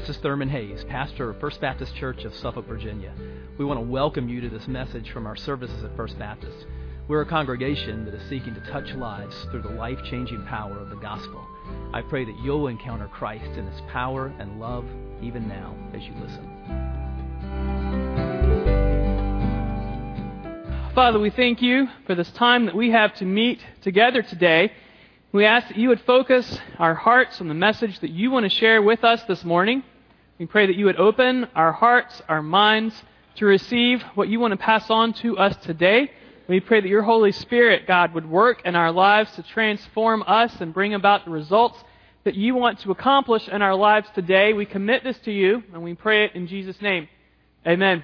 this is Thurman Hayes, pastor of First Baptist Church of Suffolk, Virginia. We want to welcome you to this message from our services at First Baptist. We're a congregation that is seeking to touch lives through the life changing power of the gospel. I pray that you'll encounter Christ in his power and love even now as you listen. Father, we thank you for this time that we have to meet together today. We ask that you would focus our hearts on the message that you want to share with us this morning. We pray that you would open our hearts, our minds to receive what you want to pass on to us today. We pray that your Holy Spirit, God, would work in our lives to transform us and bring about the results that you want to accomplish in our lives today. We commit this to you and we pray it in Jesus' name. Amen.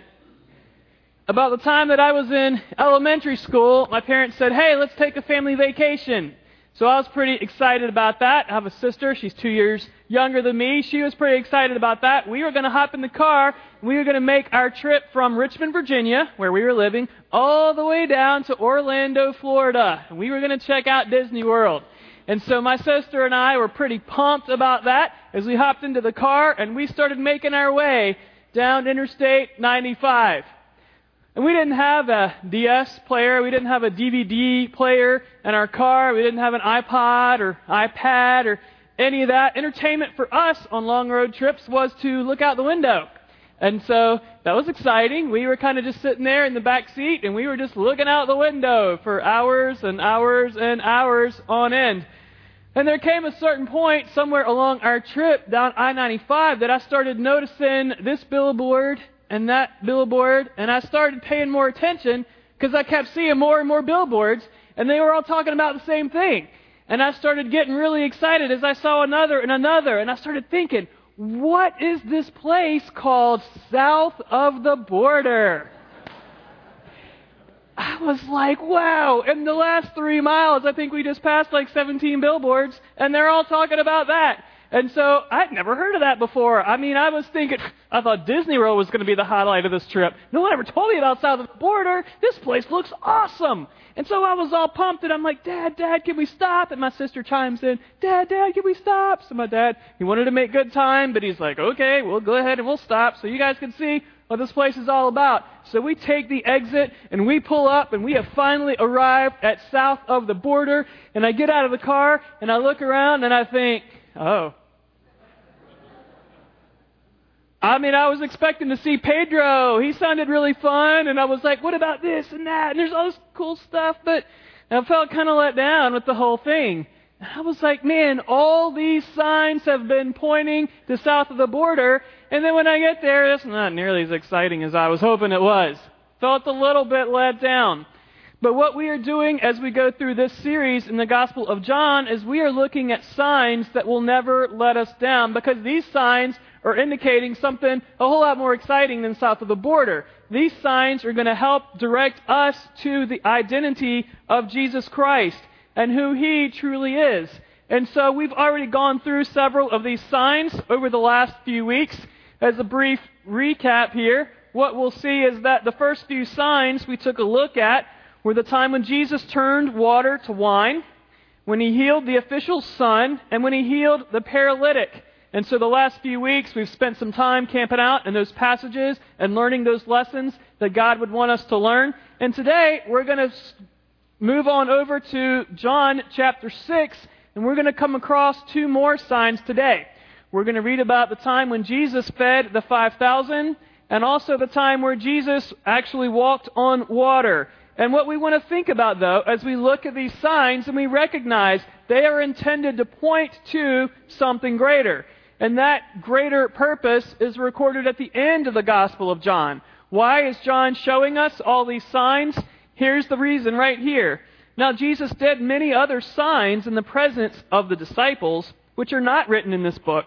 About the time that I was in elementary school, my parents said, hey, let's take a family vacation. So I was pretty excited about that. I have a sister. She's two years younger than me. She was pretty excited about that. We were going to hop in the car. We were going to make our trip from Richmond, Virginia, where we were living, all the way down to Orlando, Florida. And we were going to check out Disney World. And so my sister and I were pretty pumped about that as we hopped into the car and we started making our way down Interstate 95. And we didn't have a DS player, we didn't have a DVD player in our car, we didn't have an iPod or iPad or any of that. Entertainment for us on long road trips was to look out the window. And so that was exciting. We were kind of just sitting there in the back seat and we were just looking out the window for hours and hours and hours on end. And there came a certain point somewhere along our trip down I 95 that I started noticing this billboard and that billboard, and I started paying more attention because I kept seeing more and more billboards, and they were all talking about the same thing. And I started getting really excited as I saw another and another, and I started thinking, what is this place called south of the border? I was like, wow. In the last three miles, I think we just passed like 17 billboards, and they're all talking about that. And so I'd never heard of that before. I mean, I was thinking, I thought Disney World was going to be the highlight of this trip. No one ever told me about South of the Border. This place looks awesome. And so I was all pumped and I'm like, Dad, Dad, can we stop? And my sister chimes in, Dad, Dad, can we stop? So my dad, he wanted to make good time, but he's like, okay, we'll go ahead and we'll stop so you guys can see what this place is all about. So we take the exit and we pull up and we have finally arrived at south of the border and I get out of the car and I look around and I think, Oh. I mean, I was expecting to see Pedro. He sounded really fun, and I was like, what about this and that? And there's all this cool stuff, but I felt kind of let down with the whole thing. And I was like, man, all these signs have been pointing to south of the border, and then when I get there, it's not nearly as exciting as I was hoping it was. Felt a little bit let down. But what we are doing as we go through this series in the Gospel of John is we are looking at signs that will never let us down because these signs are indicating something a whole lot more exciting than south of the border. These signs are going to help direct us to the identity of Jesus Christ and who He truly is. And so we've already gone through several of these signs over the last few weeks. As a brief recap here, what we'll see is that the first few signs we took a look at were the time when Jesus turned water to wine, when he healed the official's son, and when he healed the paralytic. And so the last few weeks we've spent some time camping out in those passages and learning those lessons that God would want us to learn. And today we're going to move on over to John chapter 6 and we're going to come across two more signs today. We're going to read about the time when Jesus fed the 5,000 and also the time where Jesus actually walked on water. And what we want to think about, though, as we look at these signs and we recognize they are intended to point to something greater. And that greater purpose is recorded at the end of the Gospel of John. Why is John showing us all these signs? Here's the reason right here. Now, Jesus did many other signs in the presence of the disciples, which are not written in this book,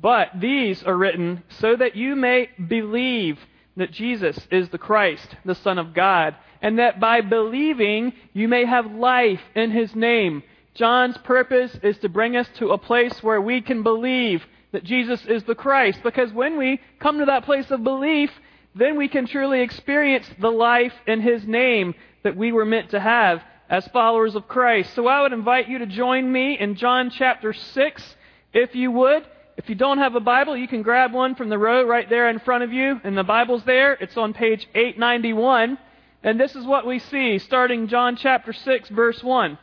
but these are written so that you may believe that Jesus is the Christ, the Son of God and that by believing you may have life in his name. John's purpose is to bring us to a place where we can believe that Jesus is the Christ. Because when we come to that place of belief, then we can truly experience the life in his name that we were meant to have as followers of Christ. So I would invite you to join me in John chapter 6, if you would. If you don't have a Bible, you can grab one from the row right there in front of you, and the Bible's there. It's on page 891. And this is what we see starting John chapter 6, verse 1.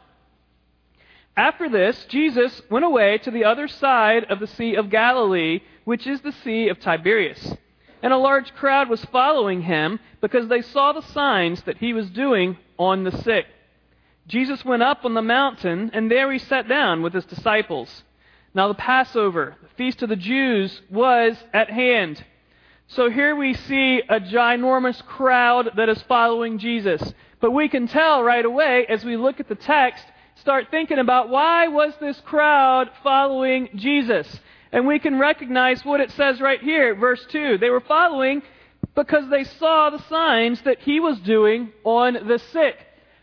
After this, Jesus went away to the other side of the Sea of Galilee, which is the Sea of Tiberias. And a large crowd was following him because they saw the signs that he was doing on the sick. Jesus went up on the mountain, and there he sat down with his disciples. Now, the Passover, the feast of the Jews, was at hand. So here we see a ginormous crowd that is following Jesus. But we can tell right away as we look at the text, start thinking about why was this crowd following Jesus? And we can recognize what it says right here, verse 2. They were following because they saw the signs that he was doing on the sick.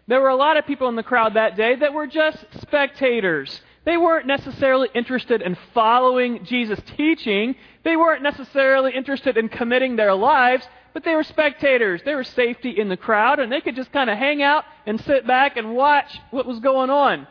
There were a lot of people in the crowd that day that were just spectators. They weren't necessarily interested in following Jesus' teaching. They weren't necessarily interested in committing their lives, but they were spectators. They were safety in the crowd, and they could just kind of hang out and sit back and watch what was going on.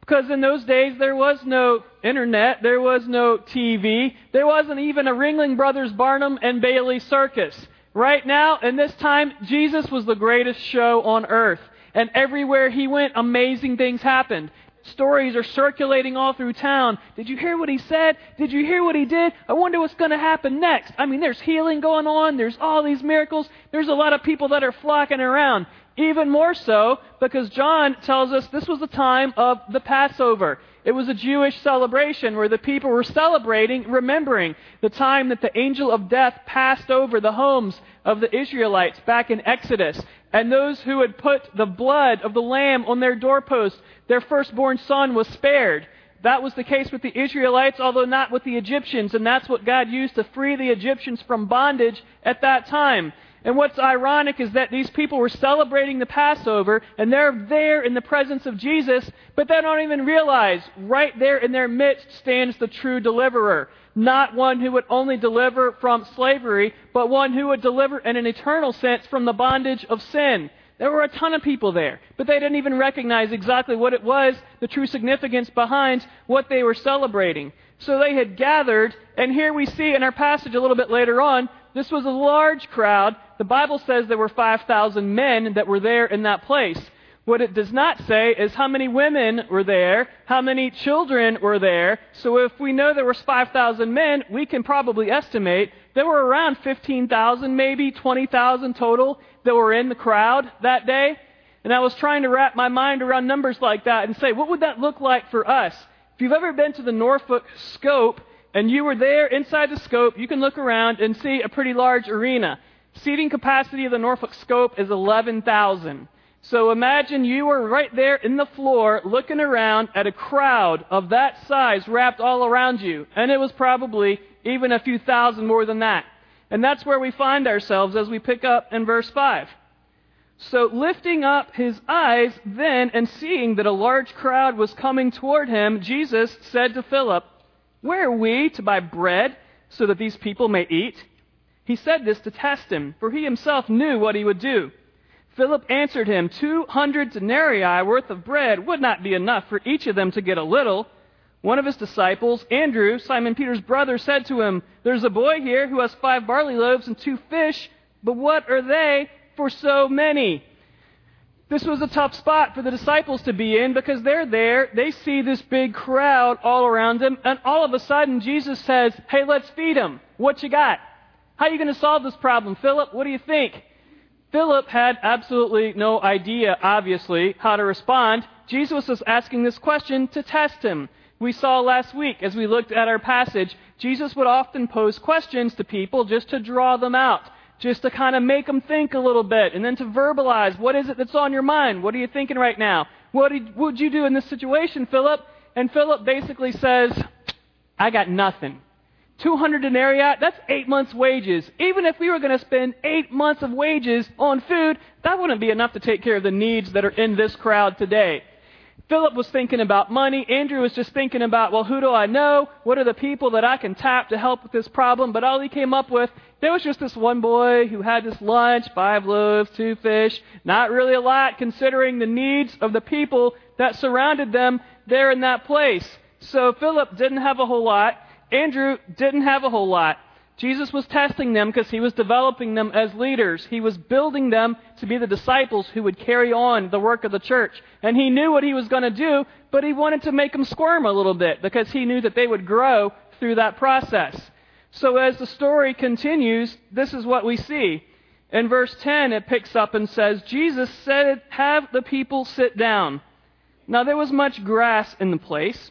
Because in those days, there was no internet, there was no TV, there wasn't even a Ringling Brothers Barnum and Bailey circus. Right now, in this time, Jesus was the greatest show on earth. And everywhere he went, amazing things happened. Stories are circulating all through town. Did you hear what he said? Did you hear what he did? I wonder what's going to happen next. I mean, there's healing going on. There's all these miracles. There's a lot of people that are flocking around. Even more so because John tells us this was the time of the Passover. It was a Jewish celebration where the people were celebrating, remembering the time that the angel of death passed over the homes of the Israelites back in Exodus. And those who had put the blood of the lamb on their doorposts their firstborn son was spared. That was the case with the Israelites, although not with the Egyptians, and that's what God used to free the Egyptians from bondage at that time. And what's ironic is that these people were celebrating the Passover, and they're there in the presence of Jesus, but they don't even realize right there in their midst stands the true deliverer. Not one who would only deliver from slavery, but one who would deliver in an eternal sense from the bondage of sin. There were a ton of people there, but they didn't even recognize exactly what it was, the true significance behind what they were celebrating. So they had gathered, and here we see in our passage a little bit later on, this was a large crowd. The Bible says there were 5,000 men that were there in that place. What it does not say is how many women were there, how many children were there. So if we know there was 5,000 men, we can probably estimate there were around 15,000, maybe 20,000 total that were in the crowd that day. And I was trying to wrap my mind around numbers like that and say, what would that look like for us? If you've ever been to the Norfolk Scope and you were there inside the Scope, you can look around and see a pretty large arena. Seating capacity of the Norfolk Scope is 11,000. So imagine you were right there in the floor looking around at a crowd of that size wrapped all around you. And it was probably even a few thousand more than that. And that's where we find ourselves as we pick up in verse 5. So, lifting up his eyes then and seeing that a large crowd was coming toward him, Jesus said to Philip, Where are we to buy bread so that these people may eat? He said this to test him, for he himself knew what he would do. Philip answered him, Two hundred denarii worth of bread would not be enough for each of them to get a little. One of his disciples, Andrew, Simon Peter's brother, said to him, There's a boy here who has five barley loaves and two fish, but what are they for so many? This was a tough spot for the disciples to be in because they're there, they see this big crowd all around them, and all of a sudden Jesus says, Hey, let's feed them. What you got? How are you going to solve this problem, Philip? What do you think? Philip had absolutely no idea, obviously, how to respond. Jesus was asking this question to test him we saw last week as we looked at our passage, Jesus would often pose questions to people just to draw them out, just to kind of make them think a little bit, and then to verbalize what is it that's on your mind? What are you thinking right now? What would you do in this situation, Philip? And Philip basically says, I got nothing. 200 denarii, that's eight months' wages. Even if we were going to spend eight months of wages on food, that wouldn't be enough to take care of the needs that are in this crowd today. Philip was thinking about money. Andrew was just thinking about, well, who do I know? What are the people that I can tap to help with this problem? But all he came up with, there was just this one boy who had this lunch, five loaves, two fish, not really a lot considering the needs of the people that surrounded them there in that place. So Philip didn't have a whole lot. Andrew didn't have a whole lot. Jesus was testing them because he was developing them as leaders. He was building them to be the disciples who would carry on the work of the church. And he knew what he was going to do, but he wanted to make them squirm a little bit because he knew that they would grow through that process. So as the story continues, this is what we see. In verse 10, it picks up and says, Jesus said, Have the people sit down. Now there was much grass in the place,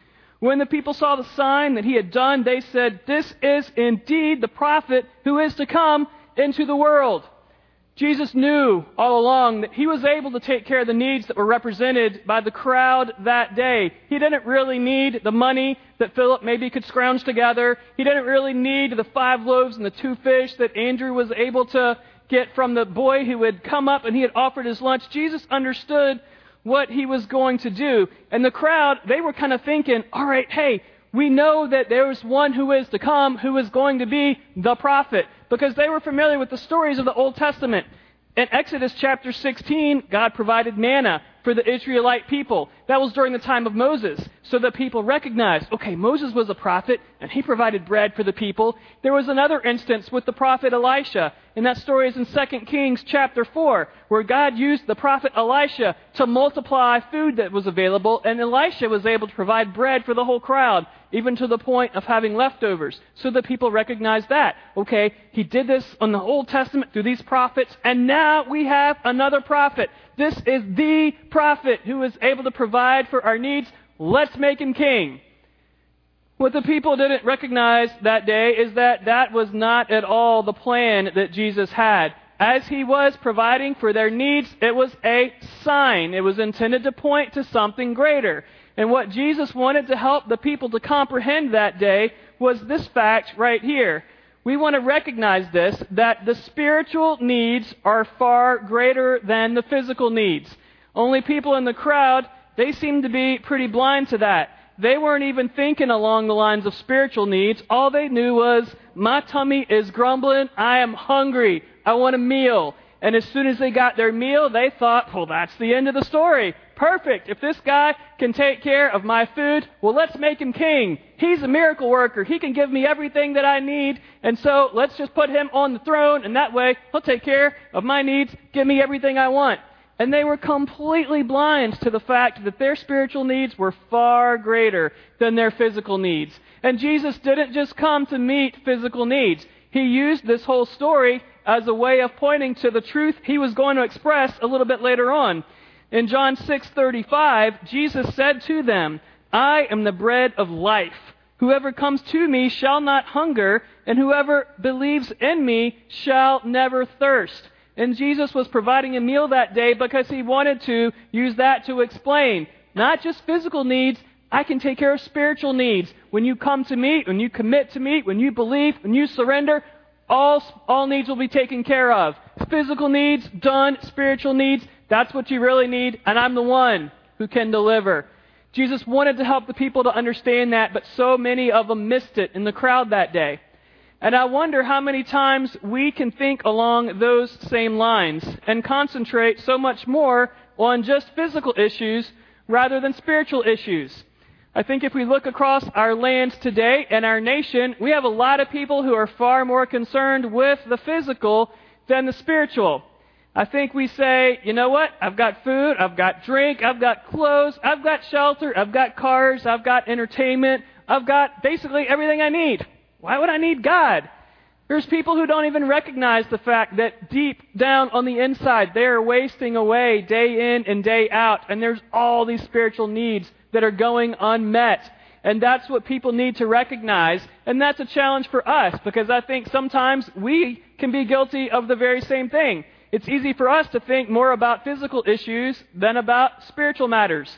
When the people saw the sign that he had done, they said, This is indeed the prophet who is to come into the world. Jesus knew all along that he was able to take care of the needs that were represented by the crowd that day. He didn't really need the money that Philip maybe could scrounge together. He didn't really need the five loaves and the two fish that Andrew was able to get from the boy who had come up and he had offered his lunch. Jesus understood what he was going to do. And the crowd, they were kind of thinking, all right, hey, we know that there is one who is to come who is going to be the prophet because they were familiar with the stories of the Old Testament. In Exodus chapter 16, God provided manna for the Israelite people. That was during the time of Moses, so that people recognized, okay, Moses was a prophet, and he provided bread for the people. There was another instance with the prophet Elisha, and that story is in 2 Kings chapter 4, where God used the prophet Elisha to multiply food that was available, and Elisha was able to provide bread for the whole crowd even to the point of having leftovers, so that people recognize that. Okay, he did this on the Old Testament through these prophets, and now we have another prophet. This is the prophet who is able to provide for our needs. Let's make him king. What the people didn't recognize that day is that that was not at all the plan that Jesus had. As he was providing for their needs, it was a sign. It was intended to point to something greater. And what Jesus wanted to help the people to comprehend that day was this fact right here. We want to recognize this that the spiritual needs are far greater than the physical needs. Only people in the crowd, they seemed to be pretty blind to that. They weren't even thinking along the lines of spiritual needs. All they knew was, my tummy is grumbling. I am hungry. I want a meal. And as soon as they got their meal, they thought, well, that's the end of the story. Perfect. If this guy can take care of my food, well, let's make him king. He's a miracle worker. He can give me everything that I need. And so let's just put him on the throne, and that way he'll take care of my needs, give me everything I want. And they were completely blind to the fact that their spiritual needs were far greater than their physical needs. And Jesus didn't just come to meet physical needs. He used this whole story as a way of pointing to the truth he was going to express a little bit later on. In John 6:35, Jesus said to them, "I am the bread of life. Whoever comes to me shall not hunger, and whoever believes in me shall never thirst." And Jesus was providing a meal that day because he wanted to use that to explain not just physical needs, I can take care of spiritual needs. When you come to me, when you commit to me, when you believe, when you surrender, all, all needs will be taken care of. Physical needs, done. Spiritual needs, that's what you really need, and I'm the one who can deliver. Jesus wanted to help the people to understand that, but so many of them missed it in the crowd that day. And I wonder how many times we can think along those same lines and concentrate so much more on just physical issues rather than spiritual issues. I think if we look across our lands today and our nation, we have a lot of people who are far more concerned with the physical than the spiritual. I think we say, you know what? I've got food, I've got drink, I've got clothes, I've got shelter, I've got cars, I've got entertainment, I've got basically everything I need. Why would I need God? There's people who don't even recognize the fact that deep down on the inside, they are wasting away day in and day out, and there's all these spiritual needs that are going unmet. And that's what people need to recognize. And that's a challenge for us because I think sometimes we can be guilty of the very same thing. It's easy for us to think more about physical issues than about spiritual matters.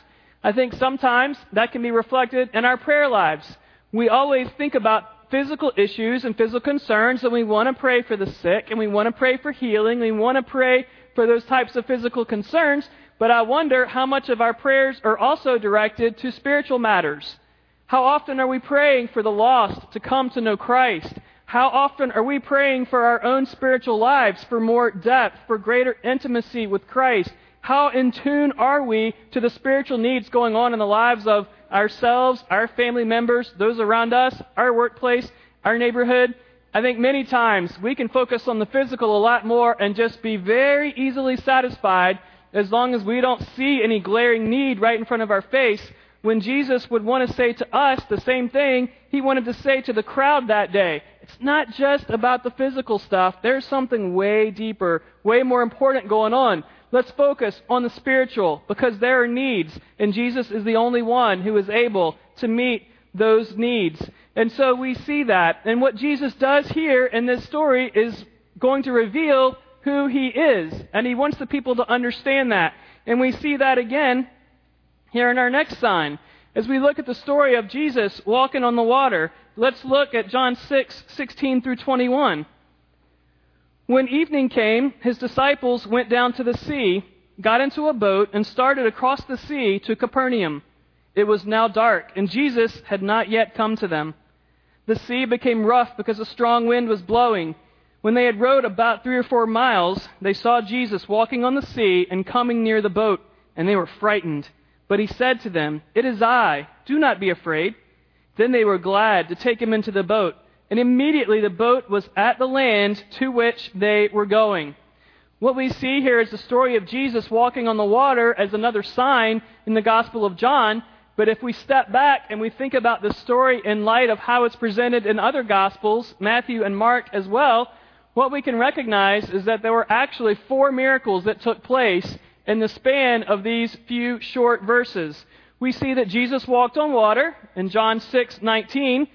I think sometimes that can be reflected in our prayer lives. We always think about physical issues and physical concerns, and we want to pray for the sick, and we want to pray for healing, we want to pray for those types of physical concerns, but I wonder how much of our prayers are also directed to spiritual matters. How often are we praying for the lost to come to know Christ? How often are we praying for our own spiritual lives, for more depth, for greater intimacy with Christ? How in tune are we to the spiritual needs going on in the lives of ourselves, our family members, those around us, our workplace, our neighborhood? I think many times we can focus on the physical a lot more and just be very easily satisfied as long as we don't see any glaring need right in front of our face. When Jesus would want to say to us the same thing he wanted to say to the crowd that day. It's not just about the physical stuff. There's something way deeper, way more important going on. Let's focus on the spiritual because there are needs, and Jesus is the only one who is able to meet those needs. And so we see that. And what Jesus does here in this story is going to reveal who he is. And he wants the people to understand that. And we see that again here in our next sign. As we look at the story of Jesus walking on the water, let's look at John 6, 16 through 21. When evening came, his disciples went down to the sea, got into a boat, and started across the sea to Capernaum. It was now dark, and Jesus had not yet come to them. The sea became rough because a strong wind was blowing. When they had rowed about three or four miles, they saw Jesus walking on the sea and coming near the boat, and they were frightened. But he said to them, It is I, do not be afraid. Then they were glad to take him into the boat and immediately the boat was at the land to which they were going. What we see here is the story of Jesus walking on the water as another sign in the Gospel of John. But if we step back and we think about the story in light of how it's presented in other Gospels, Matthew and Mark as well, what we can recognize is that there were actually four miracles that took place in the span of these few short verses. We see that Jesus walked on water in John 6:19.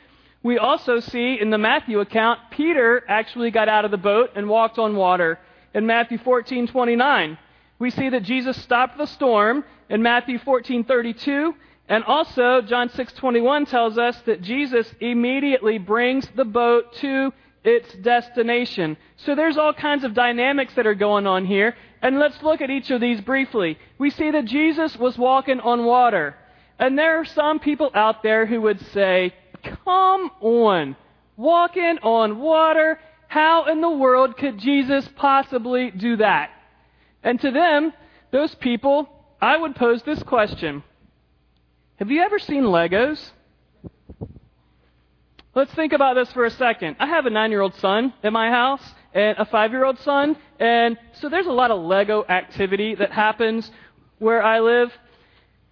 We also see in the Matthew account, Peter actually got out of the boat and walked on water in Matthew 14:29. We see that Jesus stopped the storm in Matthew 14:32, and also John 6:21 tells us that Jesus immediately brings the boat to its destination. So there's all kinds of dynamics that are going on here, and let's look at each of these briefly. We see that Jesus was walking on water. And there are some people out there who would say, Come on. Walking on water. How in the world could Jesus possibly do that? And to them, those people, I would pose this question Have you ever seen Legos? Let's think about this for a second. I have a nine year old son in my house and a five year old son, and so there's a lot of Lego activity that happens where I live.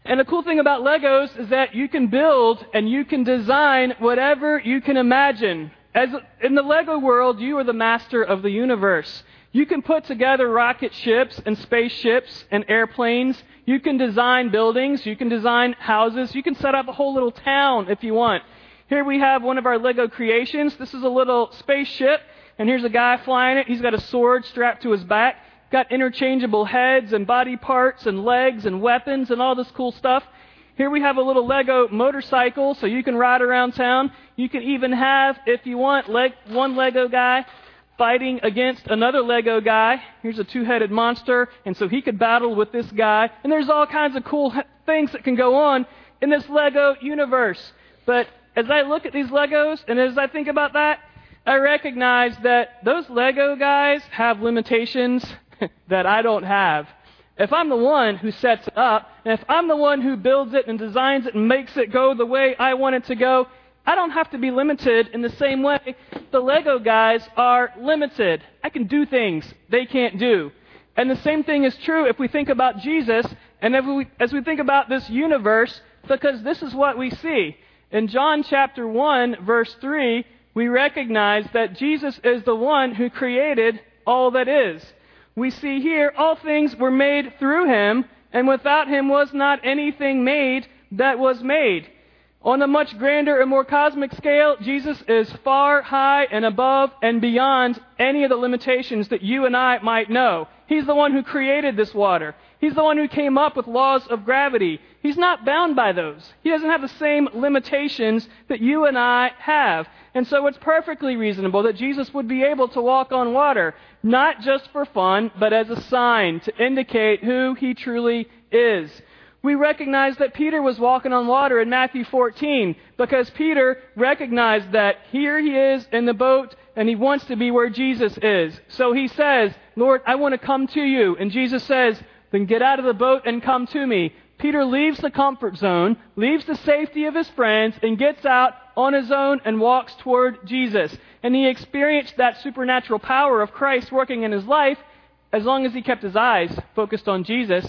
And the cool thing about Legos is that you can build and you can design whatever you can imagine. As in the Lego world, you are the master of the universe. You can put together rocket ships and spaceships and airplanes. You can design buildings. You can design houses. You can set up a whole little town if you want. Here we have one of our Lego creations. This is a little spaceship, and here's a guy flying it. He's got a sword strapped to his back got interchangeable heads and body parts and legs and weapons and all this cool stuff. Here we have a little Lego motorcycle so you can ride around town. You can even have, if you want, leg, one Lego guy fighting against another Lego guy. Here's a two-headed monster, and so he could battle with this guy. And there's all kinds of cool things that can go on in this Lego universe. But as I look at these Legos and as I think about that, I recognize that those Lego guys have limitations that I don't have, if I'm the one who sets it up, and if I'm the one who builds it and designs it and makes it go the way I want it to go, I don't have to be limited in the same way the Lego guys are limited. I can do things they can't do. And the same thing is true if we think about Jesus and if we, as we think about this universe, because this is what we see. In John chapter 1, verse 3, we recognize that Jesus is the one who created all that is we see here, all things were made through him, and without him was not anything made that was made. On a much grander and more cosmic scale, Jesus is far high and above and beyond any of the limitations that you and I might know. He's the one who created this water. He's the one who came up with laws of gravity. He's not bound by those. He doesn't have the same limitations that you and I have. And so it's perfectly reasonable that Jesus would be able to walk on water, not just for fun, but as a sign to indicate who he truly is. We recognize that Peter was walking on water in Matthew 14 because Peter recognized that here he is in the boat and he wants to be where Jesus is. So he says, Lord, I want to come to you. And Jesus says, then get out of the boat and come to me. Peter leaves the comfort zone, leaves the safety of his friends, and gets out on his own and walks toward Jesus. And he experienced that supernatural power of Christ working in his life as long as he kept his eyes focused on Jesus.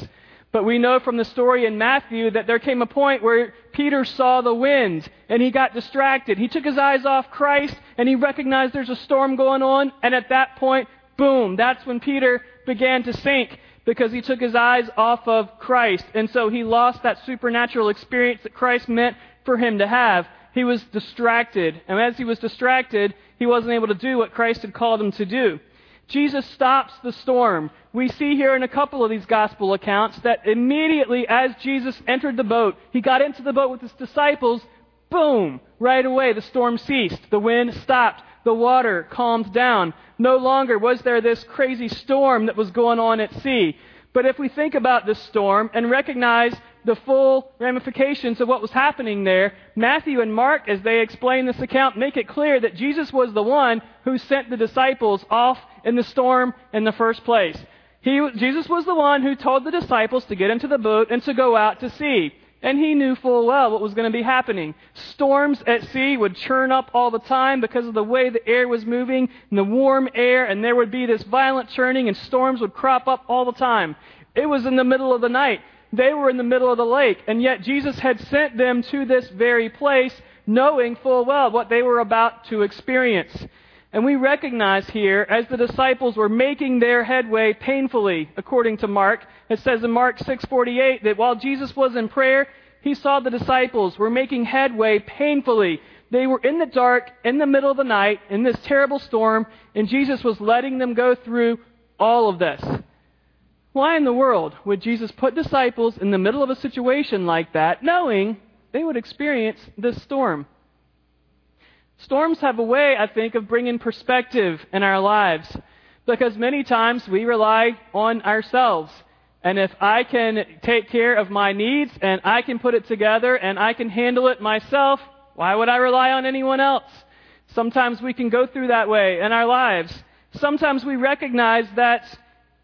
But we know from the story in Matthew that there came a point where Peter saw the wind and he got distracted. He took his eyes off Christ and he recognized there's a storm going on. And at that point, boom, that's when Peter began to sink because he took his eyes off of Christ. And so he lost that supernatural experience that Christ meant for him to have. He was distracted. And as he was distracted, he wasn't able to do what Christ had called him to do. Jesus stops the storm. We see here in a couple of these gospel accounts that immediately as Jesus entered the boat, he got into the boat with his disciples, boom, right away the storm ceased. The wind stopped the water calmed down. No longer was there this crazy storm that was going on at sea. But if we think about this storm and recognize the full ramifications of what was happening there, Matthew and Mark, as they explain this account, make it clear that Jesus was the one who sent the disciples off in the storm in the first place. He, Jesus was the one who told the disciples to get into the boat and to go out to sea. And he knew full well what was going to be happening. Storms at sea would churn up all the time because of the way the air was moving and the warm air, and there would be this violent churning, and storms would crop up all the time. It was in the middle of the night. They were in the middle of the lake, and yet Jesus had sent them to this very place, knowing full well what they were about to experience. And we recognize here, as the disciples were making their headway painfully, according to Mark, it says in Mark 6:48 that while Jesus was in prayer, he saw the disciples were making headway painfully. They were in the dark, in the middle of the night, in this terrible storm, and Jesus was letting them go through all of this. Why in the world would Jesus put disciples in the middle of a situation like that, knowing they would experience this storm? Storms have a way, I think, of bringing perspective in our lives because many times we rely on ourselves. And if I can take care of my needs and I can put it together and I can handle it myself, why would I rely on anyone else? Sometimes we can go through that way in our lives. Sometimes we recognize that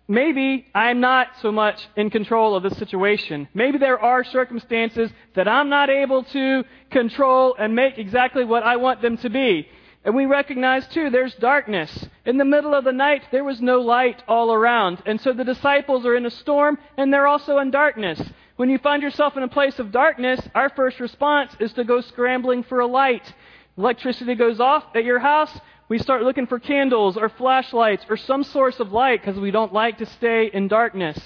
maybe I'm not so much in control of the situation. Maybe there are circumstances that I'm not able to control and make exactly what I want them to be. And we recognize too, there's darkness. In the middle of the night, there was no light all around. And so the disciples are in a storm and they're also in darkness. When you find yourself in a place of darkness, our first response is to go scrambling for a light. Electricity goes off at your house, we start looking for candles or flashlights or some source of light because we don't like to stay in darkness.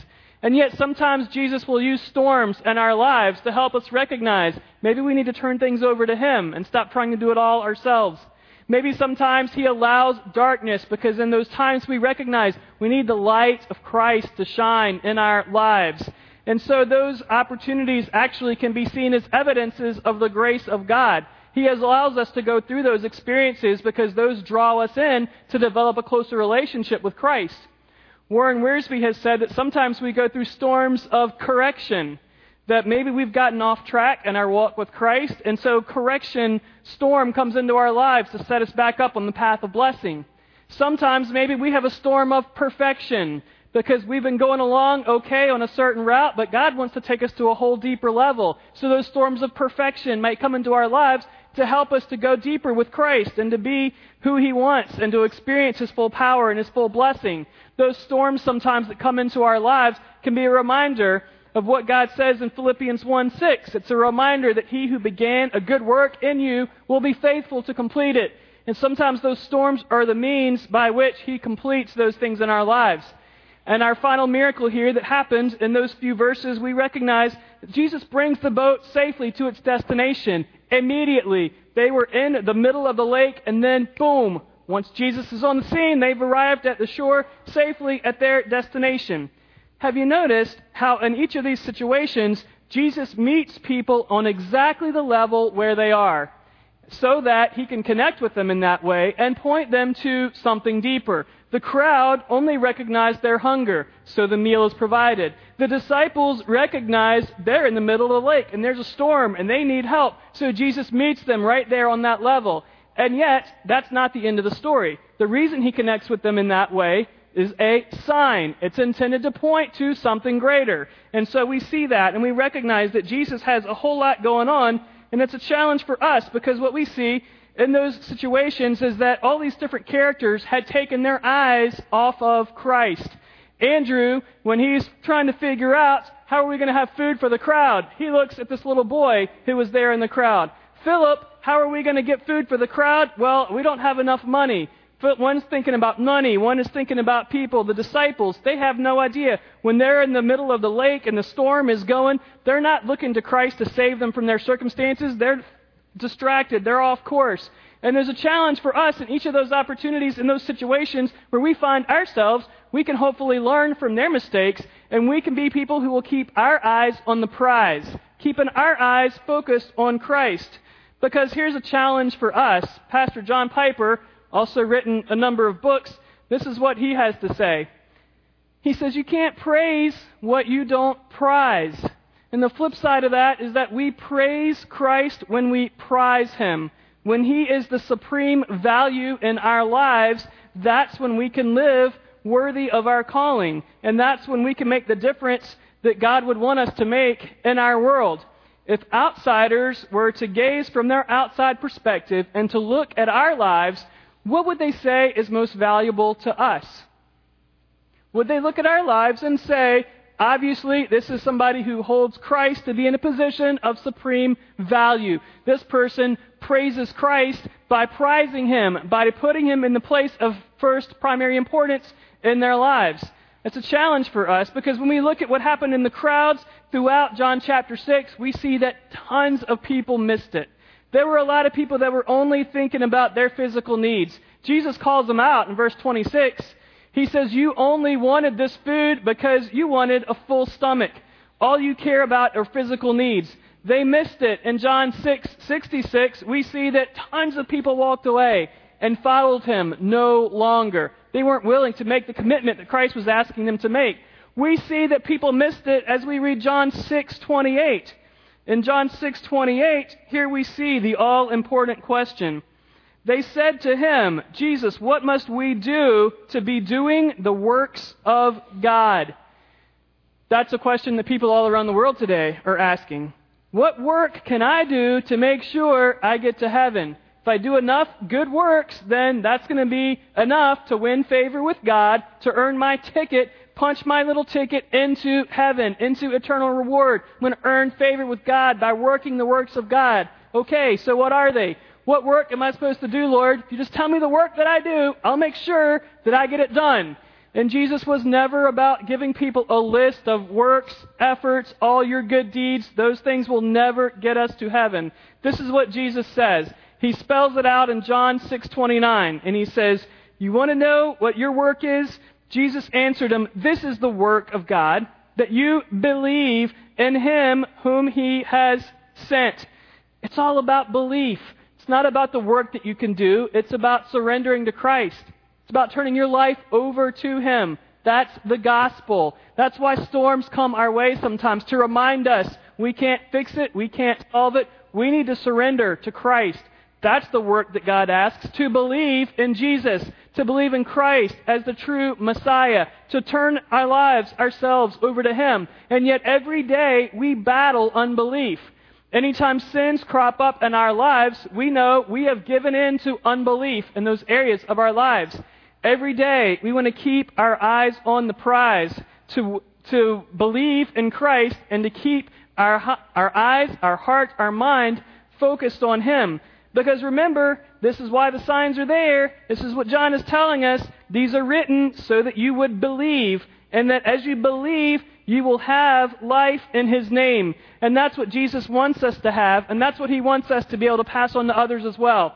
And yet sometimes Jesus will use storms in our lives to help us recognize maybe we need to turn things over to Him and stop trying to do it all ourselves. Maybe sometimes He allows darkness because in those times we recognize we need the light of Christ to shine in our lives. And so those opportunities actually can be seen as evidences of the grace of God. He allows us to go through those experiences because those draw us in to develop a closer relationship with Christ. Warren Wiersbe has said that sometimes we go through storms of correction, that maybe we've gotten off track in our walk with Christ, and so correction storm comes into our lives to set us back up on the path of blessing. Sometimes maybe we have a storm of perfection because we've been going along okay on a certain route, but God wants to take us to a whole deeper level. So those storms of perfection might come into our lives to help us to go deeper with Christ and to be who He wants and to experience His full power and His full blessing. Those storms sometimes that come into our lives can be a reminder of what God says in Philippians 1 6. It's a reminder that He who began a good work in you will be faithful to complete it. And sometimes those storms are the means by which He completes those things in our lives. And our final miracle here that happened in those few verses, we recognize that Jesus brings the boat safely to its destination. Immediately, they were in the middle of the lake, and then boom, once Jesus is on the scene, they've arrived at the shore safely at their destination. Have you noticed how in each of these situations, Jesus meets people on exactly the level where they are? so that he can connect with them in that way and point them to something deeper. The crowd only recognized their hunger, so the meal is provided. The disciples recognize they're in the middle of the lake and there's a storm and they need help, so Jesus meets them right there on that level. And yet, that's not the end of the story. The reason he connects with them in that way is a sign. It's intended to point to something greater. And so we see that and we recognize that Jesus has a whole lot going on and it's a challenge for us because what we see in those situations is that all these different characters had taken their eyes off of Christ. Andrew, when he's trying to figure out how are we going to have food for the crowd, he looks at this little boy who was there in the crowd. Philip, how are we going to get food for the crowd? Well, we don't have enough money. One's thinking about money, one is thinking about people. The disciples, they have no idea. When they're in the middle of the lake and the storm is going, they're not looking to Christ to save them from their circumstances. They're distracted, they're off course. And there's a challenge for us in each of those opportunities, in those situations where we find ourselves. We can hopefully learn from their mistakes, and we can be people who will keep our eyes on the prize, keeping our eyes focused on Christ. Because here's a challenge for us. Pastor John Piper also written a number of books. This is what he has to say. He says, You can't praise what you don't prize. And the flip side of that is that we praise Christ when we prize Him. When He is the supreme value in our lives, that's when we can live worthy of our calling. And that's when we can make the difference that God would want us to make in our world. If outsiders were to gaze from their outside perspective and to look at our lives, what would they say is most valuable to us? Would they look at our lives and say, obviously, this is somebody who holds Christ to be in a position of supreme value. This person praises Christ by prizing him, by putting him in the place of first primary importance in their lives. It's a challenge for us because when we look at what happened in the crowds throughout John chapter 6, we see that tons of people missed it. There were a lot of people that were only thinking about their physical needs. Jesus calls them out in verse 26. He says, You only wanted this food because you wanted a full stomach. All you care about are physical needs. They missed it. In John 6 66, we see that tons of people walked away and followed him no longer. They weren't willing to make the commitment that Christ was asking them to make. We see that people missed it as we read John 6 28. In John 6:28, here we see the all-important question. They said to him, Jesus, what must we do to be doing the works of God? That's a question that people all around the world today are asking. What work can I do to make sure I get to heaven? If I do enough good works, then that's going to be enough to win favor with God, to earn my ticket punch my little ticket into heaven, into eternal reward. I'm going to earn favor with God by working the works of God. Okay, so what are they? What work am I supposed to do, Lord? If you just tell me the work that I do, I'll make sure that I get it done. And Jesus was never about giving people a list of works, efforts, all your good deeds. Those things will never get us to heaven. This is what Jesus says. He spells it out in John 6:29 and he says, "You want to know what your work is? Jesus answered him, This is the work of God, that you believe in him whom he has sent. It's all about belief. It's not about the work that you can do, it's about surrendering to Christ. It's about turning your life over to him. That's the gospel. That's why storms come our way sometimes to remind us we can't fix it, we can't solve it. We need to surrender to Christ. That's the work that God asks to believe in Jesus, to believe in Christ as the true Messiah, to turn our lives, ourselves, over to Him. And yet every day we battle unbelief. Anytime sins crop up in our lives, we know we have given in to unbelief in those areas of our lives. Every day we want to keep our eyes on the prize, to, to believe in Christ and to keep our, our eyes, our heart, our mind focused on Him. Because remember, this is why the signs are there. This is what John is telling us. These are written so that you would believe, and that as you believe, you will have life in His name. And that's what Jesus wants us to have, and that's what He wants us to be able to pass on to others as well.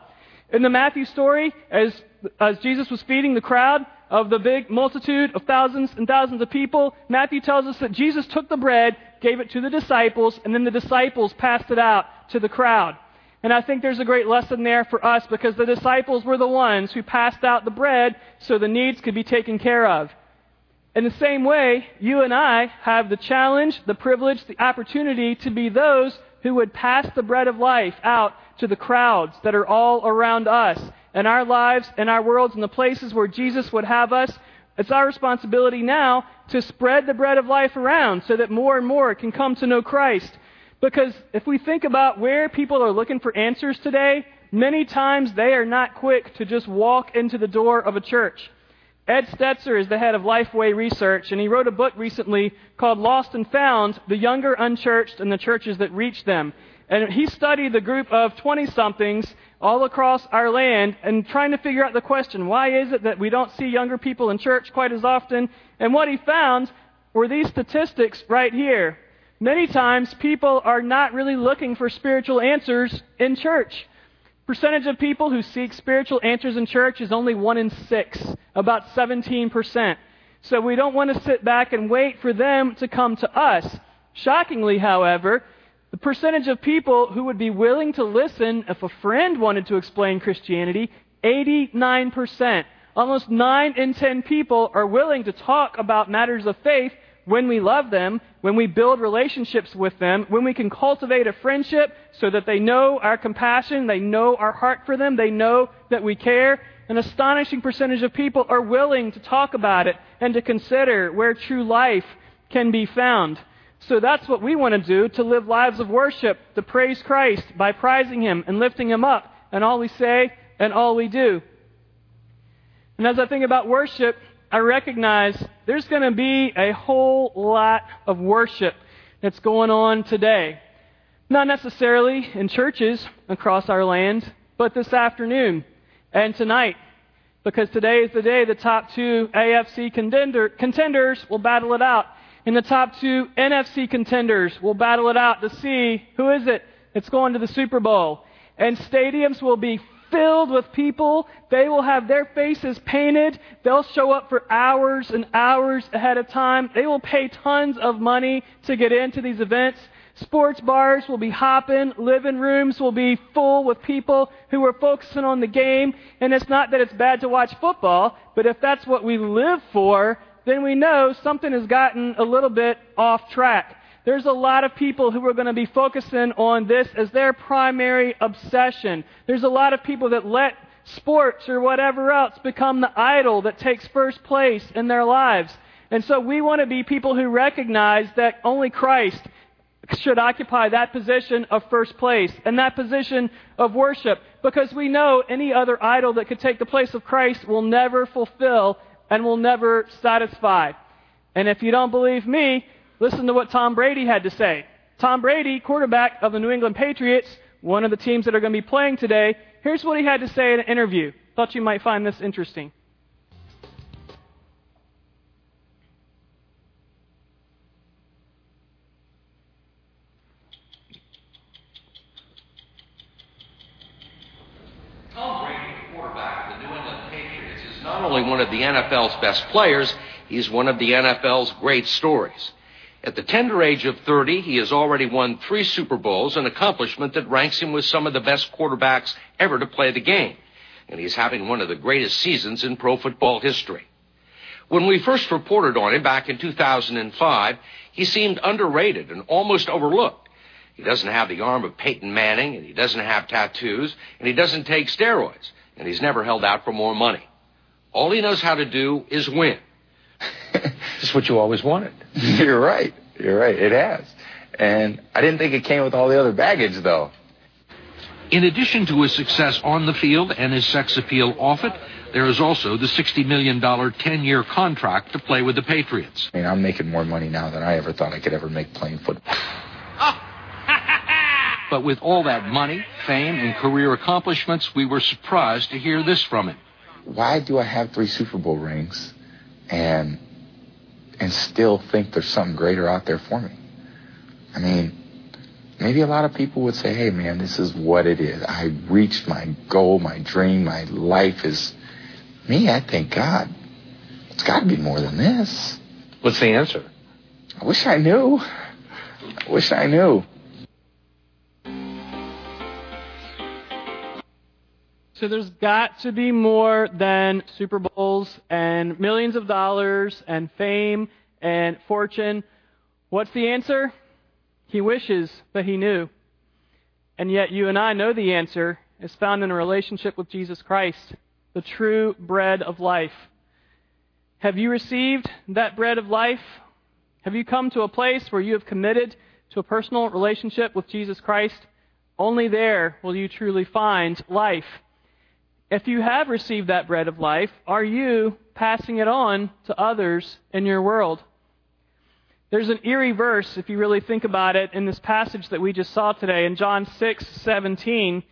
In the Matthew story, as, as Jesus was feeding the crowd of the big multitude of thousands and thousands of people, Matthew tells us that Jesus took the bread, gave it to the disciples, and then the disciples passed it out to the crowd. And I think there's a great lesson there for us because the disciples were the ones who passed out the bread so the needs could be taken care of. In the same way, you and I have the challenge, the privilege, the opportunity to be those who would pass the bread of life out to the crowds that are all around us and our lives and our worlds and the places where Jesus would have us. It's our responsibility now to spread the bread of life around so that more and more can come to know Christ. Because if we think about where people are looking for answers today, many times they are not quick to just walk into the door of a church. Ed Stetzer is the head of Lifeway Research, and he wrote a book recently called Lost and Found The Younger Unchurched and the Churches That Reach Them. And he studied the group of 20 somethings all across our land and trying to figure out the question why is it that we don't see younger people in church quite as often? And what he found were these statistics right here. Many times people are not really looking for spiritual answers in church. Percentage of people who seek spiritual answers in church is only 1 in 6, about 17%. So we don't want to sit back and wait for them to come to us. Shockingly, however, the percentage of people who would be willing to listen if a friend wanted to explain Christianity, 89%. Almost 9 in 10 people are willing to talk about matters of faith when we love them, when we build relationships with them, when we can cultivate a friendship so that they know our compassion, they know our heart for them, they know that we care, an astonishing percentage of people are willing to talk about it and to consider where true life can be found. So that's what we want to do to live lives of worship, to praise Christ by prizing Him and lifting Him up and all we say and all we do. And as I think about worship, I recognize there's going to be a whole lot of worship that's going on today. Not necessarily in churches across our land, but this afternoon and tonight. Because today is the day the top two AFC contender, contenders will battle it out. And the top two NFC contenders will battle it out to see who is it that's going to the Super Bowl. And stadiums will be filled with people. They will have their faces painted. They'll show up for hours and hours ahead of time. They will pay tons of money to get into these events. Sports bars will be hopping. Living rooms will be full with people who are focusing on the game. And it's not that it's bad to watch football, but if that's what we live for, then we know something has gotten a little bit off track. There's a lot of people who are going to be focusing on this as their primary obsession. There's a lot of people that let sports or whatever else become the idol that takes first place in their lives. And so we want to be people who recognize that only Christ should occupy that position of first place and that position of worship because we know any other idol that could take the place of Christ will never fulfill and will never satisfy. And if you don't believe me, Listen to what Tom Brady had to say. Tom Brady, quarterback of the New England Patriots, one of the teams that are going to be playing today, here's what he had to say in an interview. Thought you might find this interesting. Tom Brady, quarterback of the New England Patriots, is not only one of the NFL's best players, he's one of the NFL's great stories. At the tender age of 30, he has already won three Super Bowls, an accomplishment that ranks him with some of the best quarterbacks ever to play the game. And he's having one of the greatest seasons in pro football history. When we first reported on him back in 2005, he seemed underrated and almost overlooked. He doesn't have the arm of Peyton Manning, and he doesn't have tattoos, and he doesn't take steroids, and he's never held out for more money. All he knows how to do is win. Just what you always wanted. You're right. You're right. It has. And I didn't think it came with all the other baggage, though. In addition to his success on the field and his sex appeal off it, there is also the $60 million 10 year contract to play with the Patriots. I mean, I'm making more money now than I ever thought I could ever make playing football. but with all that money, fame, and career accomplishments, we were surprised to hear this from him. Why do I have three Super Bowl rings and and still think there's something greater out there for me? I mean, maybe a lot of people would say, hey, man, this is what it is. I reached my goal, my dream, my life is. Me, I thank God, it's got to be more than this. What's the answer? I wish I knew. I wish I knew. So there's got to be more than Super Bowls and millions of dollars and fame and fortune. What's the answer? He wishes that he knew. And yet you and I know the answer is found in a relationship with Jesus Christ, the true bread of life. Have you received that bread of life? Have you come to a place where you have committed to a personal relationship with Jesus Christ? Only there will you truly find life. If you have received that bread of life, are you passing it on to others in your world? There's an eerie verse, if you really think about it, in this passage that we just saw today in John 6 17.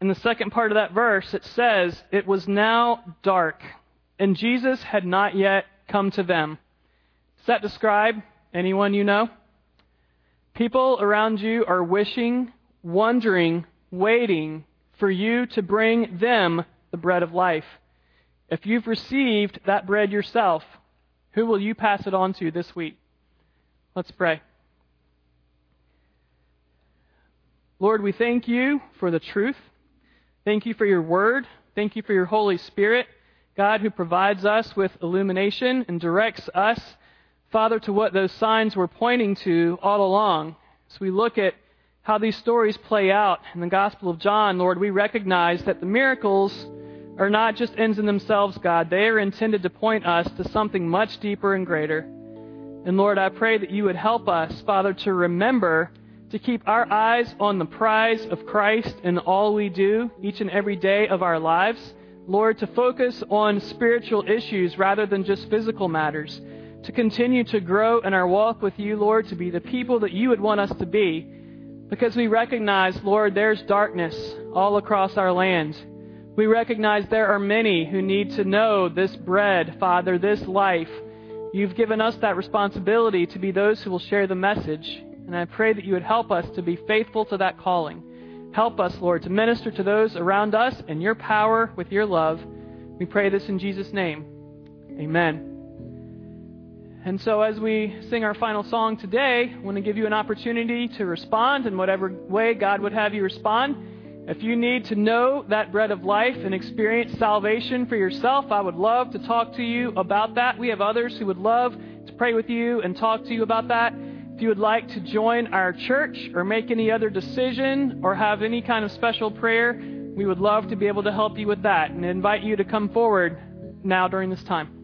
In the second part of that verse, it says, It was now dark, and Jesus had not yet come to them. Does that describe anyone you know? People around you are wishing, wondering, waiting for you to bring them the bread of life. If you've received that bread yourself, who will you pass it on to this week? Let's pray. Lord, we thank you for the truth. Thank you for your word. Thank you for your Holy Spirit, God, who provides us with illumination and directs us, Father, to what those signs were pointing to all along. As we look at how these stories play out in the Gospel of John, Lord, we recognize that the miracles are not just ends in themselves, God. They are intended to point us to something much deeper and greater. And Lord, I pray that you would help us, Father, to remember to keep our eyes on the prize of Christ in all we do, each and every day of our lives. Lord, to focus on spiritual issues rather than just physical matters. To continue to grow in our walk with you, Lord, to be the people that you would want us to be. Because we recognize, Lord, there's darkness all across our land. We recognize there are many who need to know this bread, Father, this life. You've given us that responsibility to be those who will share the message. And I pray that you would help us to be faithful to that calling. Help us, Lord, to minister to those around us in your power with your love. We pray this in Jesus' name. Amen. And so, as we sing our final song today, I want to give you an opportunity to respond in whatever way God would have you respond. If you need to know that bread of life and experience salvation for yourself, I would love to talk to you about that. We have others who would love to pray with you and talk to you about that. If you would like to join our church or make any other decision or have any kind of special prayer, we would love to be able to help you with that and invite you to come forward now during this time.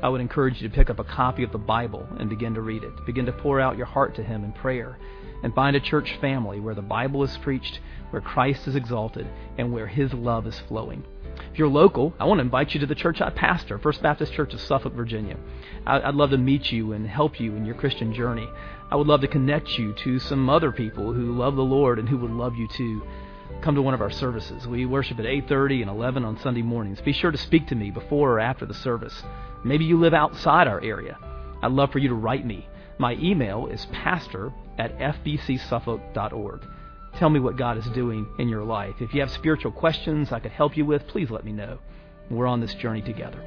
I would encourage you to pick up a copy of the Bible and begin to read it. Begin to pour out your heart to Him in prayer. And find a church family where the Bible is preached, where Christ is exalted, and where His love is flowing. If you're local, I want to invite you to the church I pastor, First Baptist Church of Suffolk, Virginia. I'd love to meet you and help you in your Christian journey. I would love to connect you to some other people who love the Lord and who would love you too come to one of our services. We worship at 8:30 and 11 on Sunday mornings. Be sure to speak to me before or after the service. Maybe you live outside our area. I'd love for you to write me. My email is pastor at fbcsuffolk.org. Tell me what God is doing in your life. If you have spiritual questions I could help you with, please let me know. We're on this journey together.